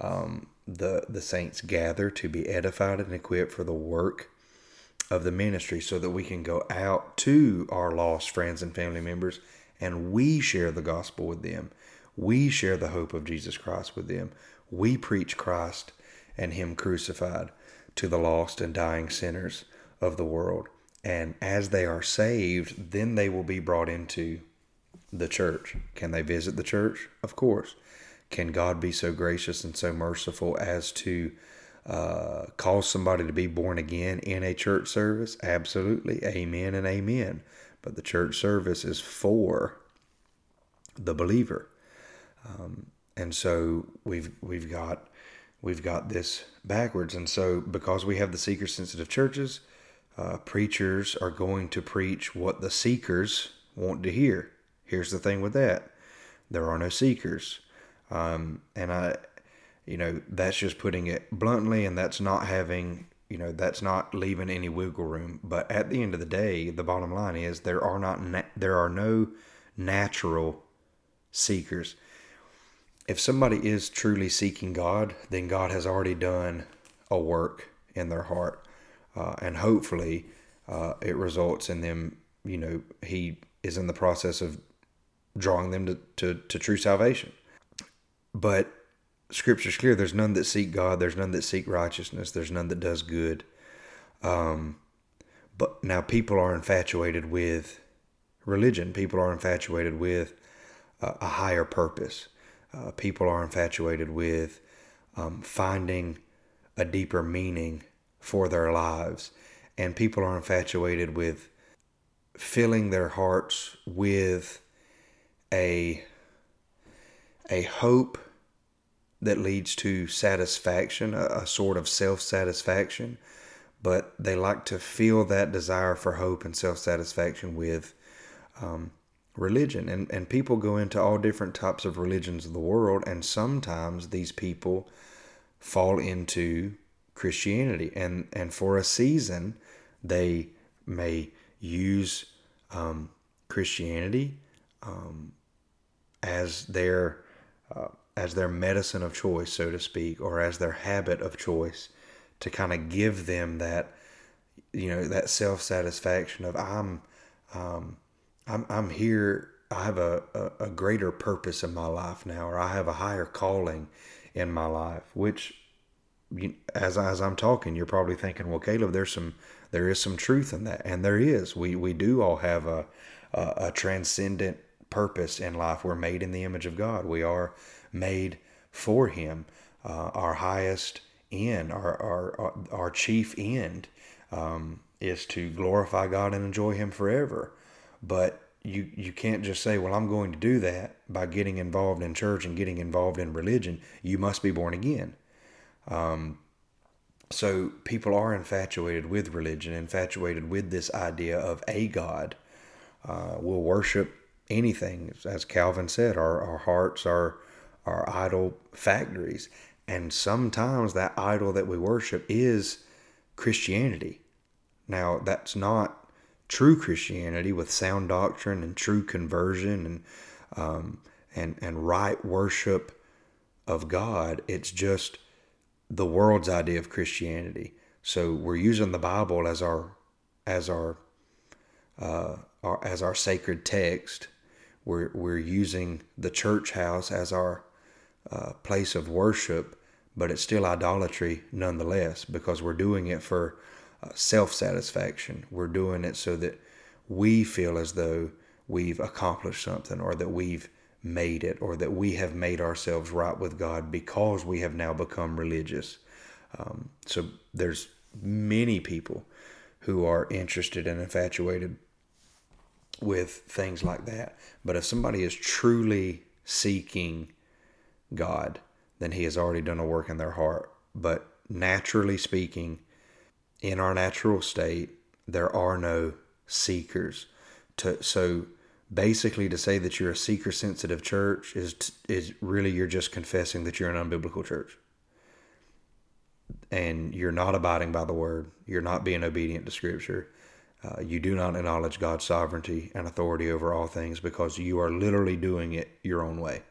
Um, the the saints gather to be edified and equipped for the work of the ministry so that we can go out to our lost friends and family members and we share the gospel with them. We share the hope of Jesus Christ with them. We preach Christ and Him crucified to the lost and dying sinners of the world. And as they are saved, then they will be brought into the church. Can they visit the church? Of course. Can God be so gracious and so merciful as to uh, cause somebody to be born again in a church service? Absolutely. Amen and amen. But the church service is for the believer. Um, and so we've we've got we've got this backwards. And so because we have the seeker sensitive churches, uh, preachers are going to preach what the seekers want to hear. Here's the thing with that there are no seekers. Um, and I, you know, that's just putting it bluntly, and that's not having, you know, that's not leaving any wiggle room. But at the end of the day, the bottom line is there are not, na- there are no natural seekers. If somebody is truly seeking God, then God has already done a work in their heart, uh, and hopefully uh, it results in them. You know, He is in the process of drawing them to, to, to true salvation. But Scripture's clear: there's none that seek God, there's none that seek righteousness, there's none that does good. Um, but now people are infatuated with religion. People are infatuated with uh, a higher purpose. Uh, people are infatuated with um, finding a deeper meaning for their lives. And people are infatuated with filling their hearts with a, a hope that leads to satisfaction, a, a sort of self satisfaction. But they like to feel that desire for hope and self satisfaction with um, religion. And, and people go into all different types of religions of the world, and sometimes these people fall into Christianity. And, and for a season, they may use um, Christianity um, as their uh, as their medicine of choice, so to speak, or as their habit of choice, to kind of give them that you know that self satisfaction of I'm um, I'm I'm here. I have a, a, a greater purpose in my life now, or I have a higher calling in my life. Which, you, as as I'm talking, you're probably thinking, well, Caleb, there's some there is some truth in that, and there is. We we do all have a a, a transcendent purpose in life. We're made in the image of God. We are made for Him. Uh, our highest end, our our our chief end, um, is to glorify God and enjoy Him forever. But you you can't just say, "Well, I'm going to do that by getting involved in church and getting involved in religion." You must be born again. Um, so people are infatuated with religion, infatuated with this idea of a God. Uh, will worship anything, as Calvin said. Our our hearts are are idol factories, and sometimes that idol that we worship is Christianity. Now that's not true Christianity with sound doctrine and true conversion and um, and and right worship of God. It's just the world's idea of Christianity. So we're using the Bible as our as our, uh, our as our sacred text. We're we're using the church house as our uh, place of worship, but it's still idolatry nonetheless because we're doing it for uh, self satisfaction. We're doing it so that we feel as though we've accomplished something or that we've made it or that we have made ourselves right with God because we have now become religious. Um, so there's many people who are interested and infatuated with things like that. But if somebody is truly seeking God, then He has already done a work in their heart. But naturally speaking, in our natural state, there are no seekers. To, so basically, to say that you're a seeker sensitive church is is really you're just confessing that you're an unbiblical church, and you're not abiding by the word. You're not being obedient to Scripture. Uh, you do not acknowledge God's sovereignty and authority over all things because you are literally doing it your own way.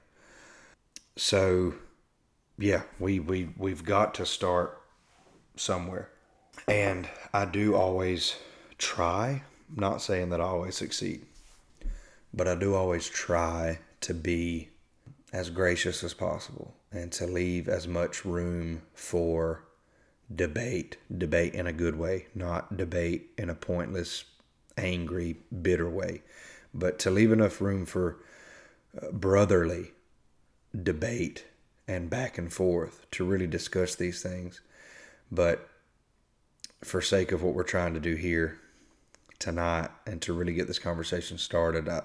So, yeah, we we we've got to start somewhere. And I do always try, not saying that I always succeed, but I do always try to be as gracious as possible and to leave as much room for debate, debate in a good way, not debate in a pointless, angry, bitter way, but to leave enough room for uh, brotherly debate and back and forth to really discuss these things. But for sake of what we're trying to do here tonight and to really get this conversation started, I,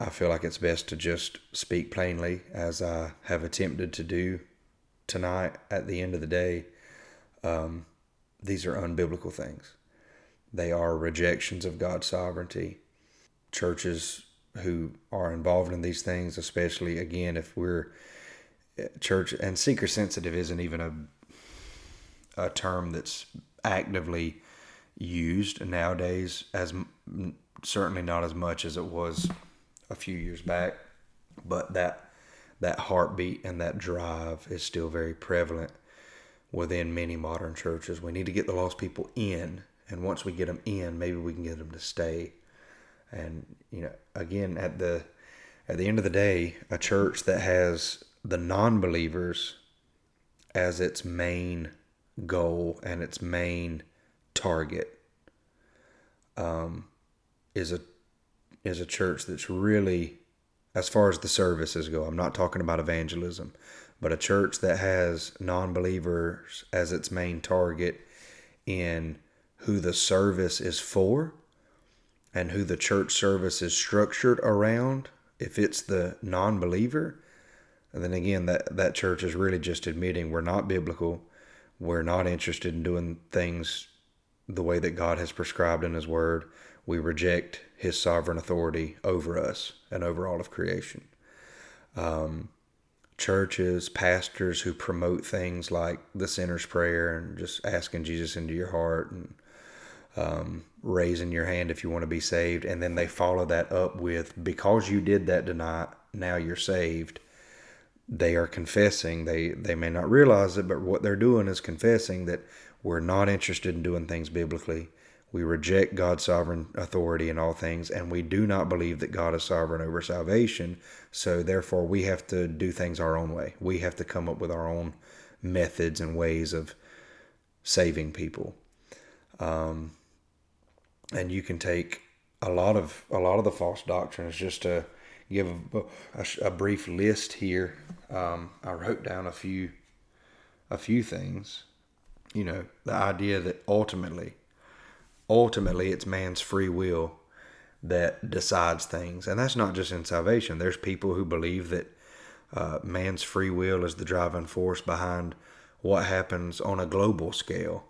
I feel like it's best to just speak plainly as I have attempted to do tonight at the end of the day. Um, these are unbiblical things. They are rejections of God's sovereignty. Churches who are involved in these things, especially again, if we're eh, church and seeker sensitive isn't even a a term that's actively used nowadays as certainly not as much as it was a few years back but that that heartbeat and that drive is still very prevalent within many modern churches. We need to get the lost people in, and once we get them in, maybe we can get them to stay. And you know, again, at the at the end of the day, a church that has the non-believers as its main goal and its main target um, is a is a church that's really as far as the services go. I'm not talking about evangelism, but a church that has non-believers as its main target in who the service is for and who the church service is structured around if it's the non-believer then again that that church is really just admitting we're not biblical we're not interested in doing things the way that God has prescribed in his word. We reject his sovereign authority over us and over all of creation. Um, churches pastors who promote things like the sinner's prayer and just asking jesus into your heart and um, raising your hand if you want to be saved, and then they follow that up with because you did that tonight, now you're saved. They are confessing. They they may not realize it, but what they're doing is confessing that we're not interested in doing things biblically. We reject God's sovereign authority in all things, and we do not believe that God is sovereign over salvation. So, therefore, we have to do things our own way. We have to come up with our own methods and ways of saving people. Um, and you can take a lot of a lot of the false doctrines just to give a, a, a brief list here. Um, I wrote down a few a few things. You know, the idea that ultimately, ultimately, it's man's free will that decides things, and that's not just in salvation. There's people who believe that uh, man's free will is the driving force behind what happens on a global scale.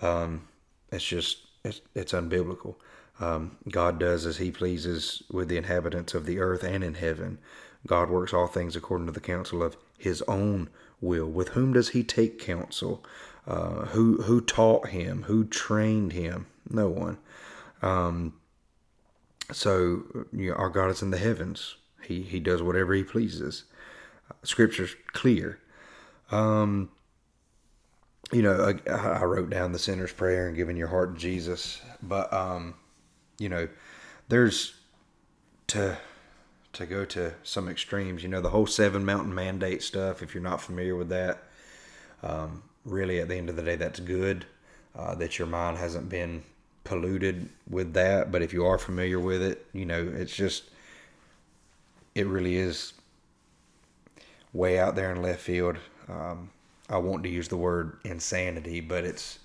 Um, it's just it's, it's unbiblical. Um, God does as He pleases with the inhabitants of the earth and in heaven. God works all things according to the counsel of His own will. With whom does He take counsel? Uh, who who taught Him? Who trained Him? No one. Um, so you know, our God is in the heavens. He He does whatever He pleases. Scripture's clear. Um, you know, I, I, wrote down the sinner's prayer and giving your heart to Jesus, but um, you know, there's to to go to some extremes. You know, the whole seven mountain mandate stuff. If you're not familiar with that, um, really, at the end of the day, that's good uh, that your mind hasn't been polluted with that. But if you are familiar with it, you know, it's just it really is way out there in left field. Um, I want to use the word insanity, but it's,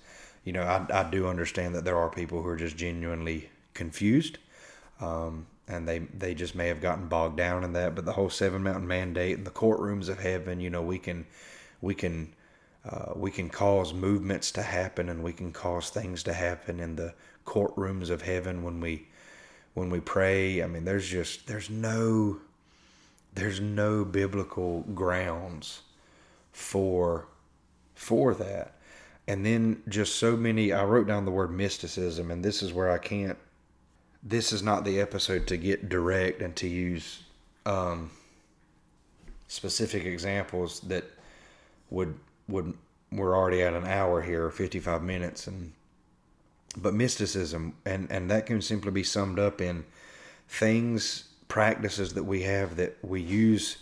you know, I, I do understand that there are people who are just genuinely confused. Um, and they, they just may have gotten bogged down in that. But the whole seven mountain mandate and the courtrooms of heaven, you know, we can, we can, uh, we can cause movements to happen and we can cause things to happen in the courtrooms of heaven when we, when we pray. I mean, there's just, there's no, there's no biblical grounds for for that. And then just so many, I wrote down the word mysticism, and this is where I can't, this is not the episode to get direct and to use um, specific examples that would, would, we're already at an hour here, 55 minutes. And, but mysticism, and, and that can simply be summed up in things, practices that we have that we use,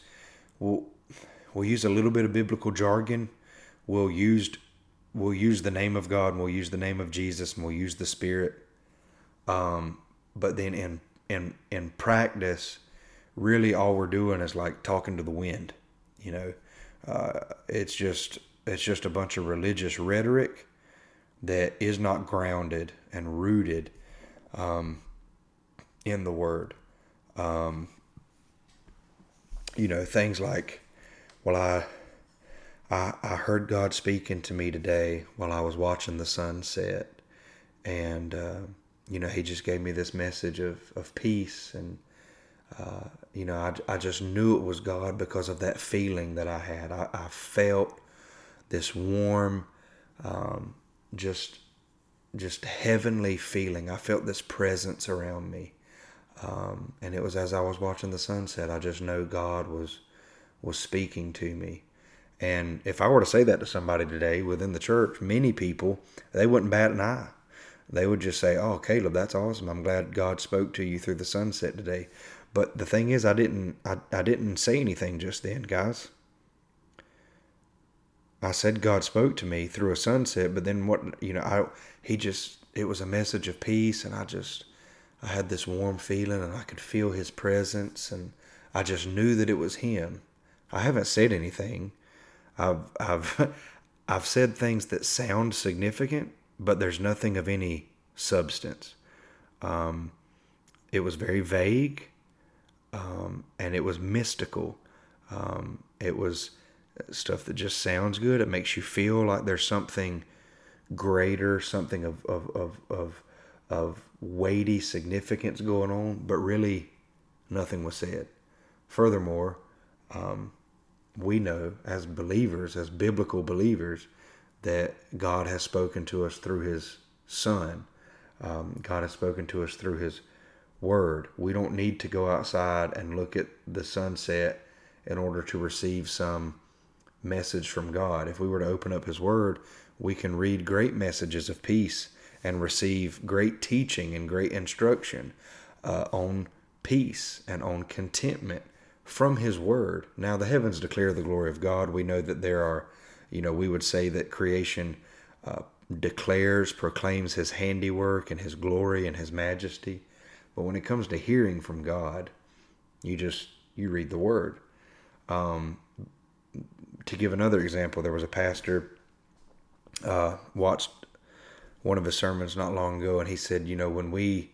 we'll, we'll use a little bit of biblical jargon we'll use we'll use the name of God and we'll use the name of Jesus and we'll use the Spirit. Um, but then in in in practice, really all we're doing is like talking to the wind. You know, uh, it's just it's just a bunch of religious rhetoric that is not grounded and rooted um, in the Word. Um, you know, things like, well, I I, I heard God speaking to me today while I was watching the sunset. And, uh, you know, He just gave me this message of, of peace. And, uh, you know, I, I just knew it was God because of that feeling that I had. I, I felt this warm, um, just just heavenly feeling. I felt this presence around me. Um, and it was as I was watching the sunset, I just know God was was speaking to me And if I were to say that to somebody today within the church, many people, they wouldn't bat an eye. They would just say, "Oh, Caleb, that's awesome. I'm glad God spoke to you through the sunset today." But the thing is, I didn't, I, I didn't say anything just then, guys. I said God spoke to me through a sunset, but then what, you know, I, he just, it was a message of peace, and I just, I had this warm feeling, and I could feel His presence, and I just knew that it was Him. I haven't said anything. I've, I've, I've said things that sound significant, but there's nothing of any substance. Um, it was very vague, um, and it was mystical. Um, it was stuff that just sounds good. It makes you feel like there's something greater, something of of of of, of weighty significance going on, but really nothing was said. Furthermore, um, we know as believers, as biblical believers, that God has spoken to us through His Son. Um, God has spoken to us through His Word. We don't need to go outside and look at the sunset in order to receive some message from God. If we were to open up His Word, we can read great messages of peace and receive great teaching and great instruction uh, on peace and on contentment from His Word. Now, the heavens declare the glory of God. We know that there are, you know, we would say that creation uh, declares, proclaims His handiwork and His glory and His majesty. But when it comes to hearing from God, you just you read the Word. Um, to give another example, there was a pastor uh, watched one of his sermons not long ago, and he said, you know, when we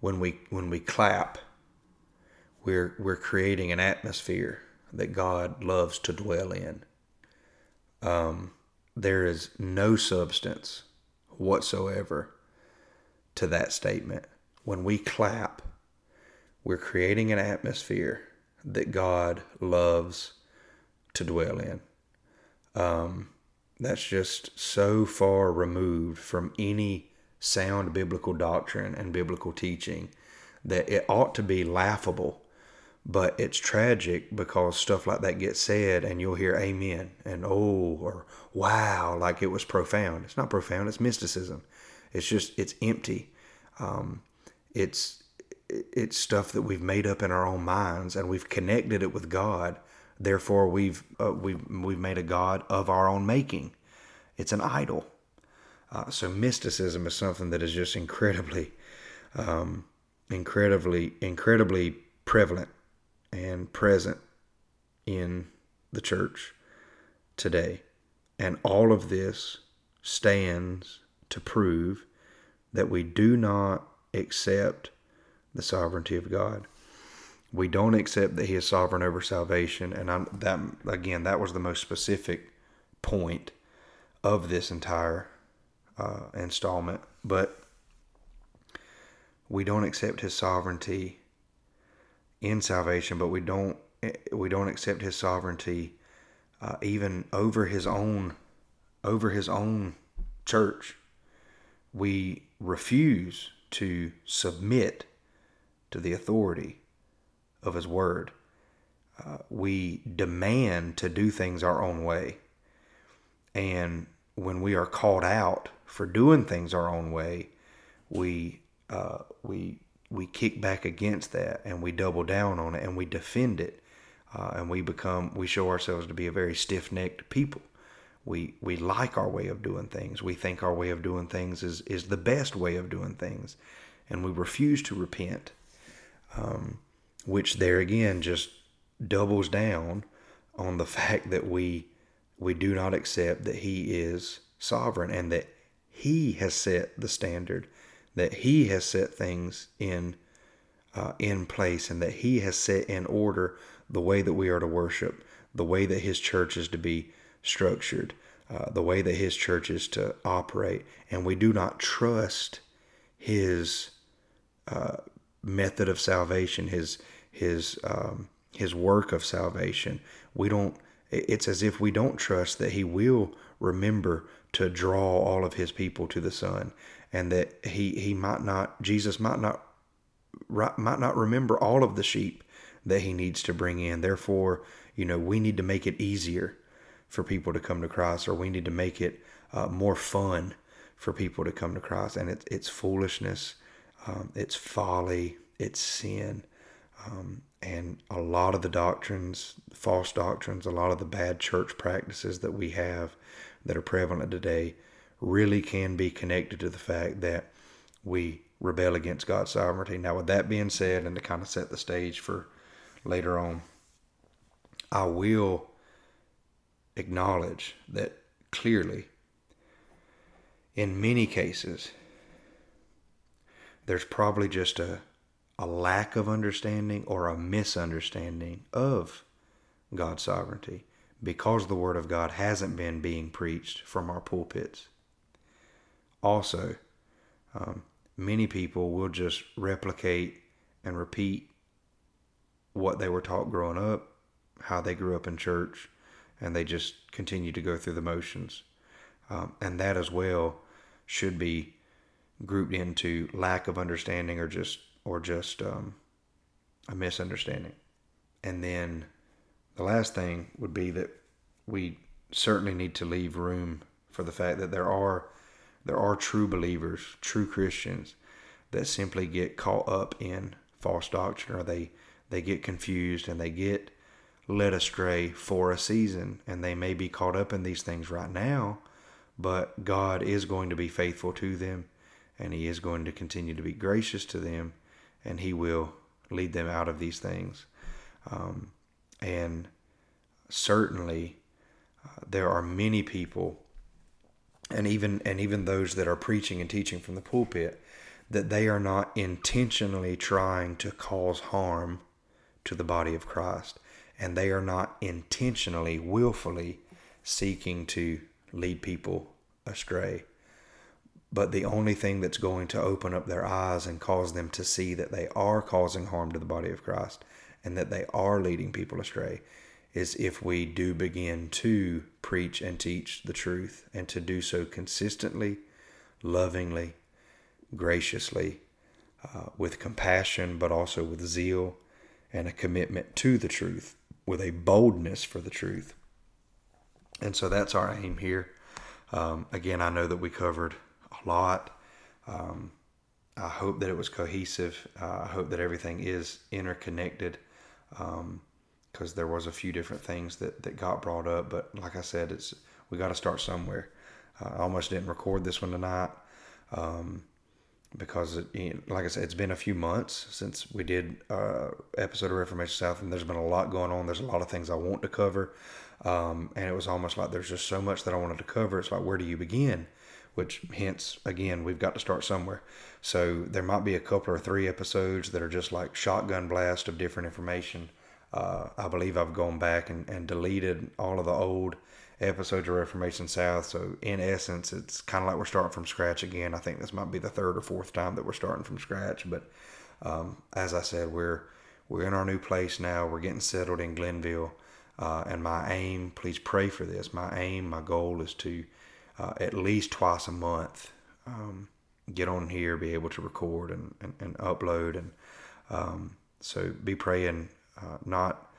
when we when we clap, we're we're creating an atmosphere that God loves to dwell in. Um, there is no substance whatsoever to that statement. When we clap, we're creating an atmosphere that God loves to dwell in. Um, that's just so far removed from any sound biblical doctrine and biblical teaching that it ought to be laughable but it's tragic because stuff like that gets said and you'll hear amen and oh or wow like it was profound. It's not profound it's mysticism. It's just it's empty. Um, it's it's stuff that we've made up in our own minds and we've connected it with god. Therefore we've uh, we've we've made a god of our own making. It's an idol. Uh, so mysticism is something that is just incredibly um, incredibly incredibly prevalent and present in the church today. And all of this stands to prove that we do not accept the sovereignty of God. We don't accept that He is sovereign over salvation, and I'm, that again, that was the most specific point of this entire uh, installment. But we don't accept His sovereignty in salvation, but we don't we don't accept His sovereignty uh, even over His own over His own church. We refuse to submit to the authority of His Word. Uh, we demand to do things our own way. And when we are called out for doing things our own way, we uh, we we kick back against that and we double down on it and we defend it uh, and we become we show ourselves to be a very stiff-necked people. We we like our way of doing things. We think our way of doing things is is the best way of doing things. And we refuse to repent um, which there again just doubles down on the fact that we we do not accept that he is sovereign and that he has set the standard that He has set things in uh, in place and that He has set in order the way that we are to worship, the way that His church is to be structured, uh, the way that His church is to operate, and we do not trust His uh, method of salvation, His His um, His work of salvation. We don't. It's as if we don't trust that He will remember to draw all of His people to the Son and that he he might not Jesus might not might not remember all of the sheep that he needs to bring in. Therefore, you know, we need to make it easier for people to come to Christ, or we need to make it uh, more fun for people to come to Christ. And it, it's foolishness, um, it's folly, it's sin. Um, and a lot of the doctrines, false doctrines, a lot of the bad church practices that we have that are prevalent today really can be connected to the fact that we rebel against God's sovereignty. Now, with that being said, and to kind of set the stage for later on, I will acknowledge that clearly, in many cases, there's probably just a, a lack of understanding or a misunderstanding of God's sovereignty because the Word of God hasn't been being preached from our pulpits. Also, um, many people will just replicate and repeat what they were taught growing up, how they grew up in church, and they just continue to go through the motions. Um, and that as well should be grouped into lack of understanding or just or just um, a misunderstanding. And then the last thing would be that we certainly need to leave room for the fact that there are there are true believers, true Christians that simply get caught up in false doctrine or they they get confused and they get led astray for a season and they may be caught up in these things right now, but God is going to be faithful to them and he is going to continue to be gracious to them and he will lead them out of these things. Um, and certainly uh, there are many people and even and even those that are preaching and teaching from the pulpit that they are not intentionally trying to cause harm to the body of Christ. And they are not intentionally willfully seeking to lead people astray. But the only thing that's going to open up their eyes and cause them to see that they are causing harm to the body of Christ and that they are leading people astray is if we do begin to preach and teach the truth and to do so consistently, lovingly, graciously, uh, with compassion, but also with zeal and a commitment to the truth, with a boldness for the truth. And so that's our aim here. Um, again, I know that we covered a lot. Um, I hope that it was cohesive. Uh, I hope that everything is interconnected. Um, because there was a few different things that, that got brought up. But like I said, it's we got to start somewhere. I almost didn't record this one tonight um, because, it, you know, like I said, it's been a few months since we did uh, episode of Reformation South, and there's been a lot going on. There's a lot of things I want to cover, um, and it was almost like there's just so much that I wanted to cover. It's like where do you begin? Which hence again we've got to start somewhere. So there might be a couple or three episodes that are just like shotgun blast of different information uh, I believe I've gone back and, and deleted all of the old episodes of Reformation South. So in essence, it's kind of like we're starting from scratch again. I think this might be the third or fourth time that we're starting from scratch. But um, as I said, we're we're in our new place now. We're getting settled in Glennville, uh, and my aim, please pray for this. My aim, my goal is to uh, at least twice a month um, get on here, be able to record and, and, and upload, and um, so be praying uh, not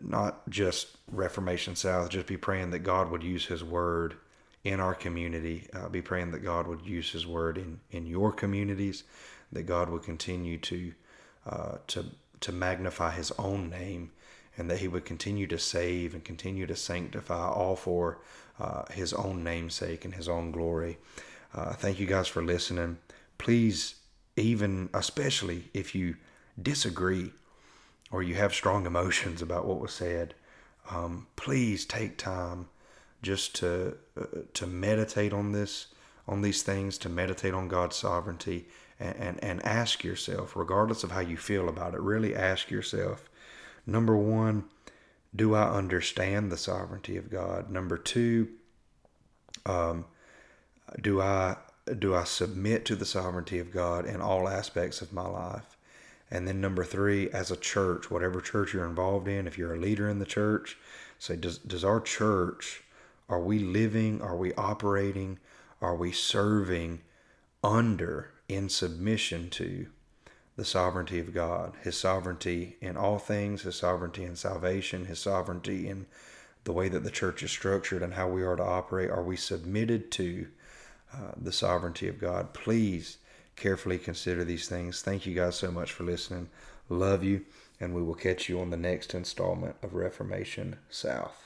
not just Reformation South. Just be praying that God would use His Word in our community. Uh, be praying that God would use His Word in in your communities. That God would continue to uh, to to magnify His own name, and that He would continue to save and continue to sanctify, all for uh, His own namesake and His own glory. Uh, thank you guys for listening. Please, even especially if you disagree or you have strong emotions about what was said, um, please take time just to uh, to meditate on this on these things, to meditate on God's sovereignty, and, and, and ask yourself, regardless of how you feel about it, really ask yourself. Number one, do I understand the sovereignty of God? Number two, um, do I do I submit to the sovereignty of God in all aspects of my life? And then number three, as a church, whatever church you're involved in, if you're a leader in the church, say, does, does our church, are we living, are we operating, are we serving under, in submission to the sovereignty of God, His sovereignty in all things, His sovereignty in salvation, His sovereignty in the way that the church is structured and how we are to operate? Are we submitted to uh, the sovereignty of God? Please carefully consider these things. Thank you guys so much for listening. Love you, and we will catch you on the next installment of Reformation South.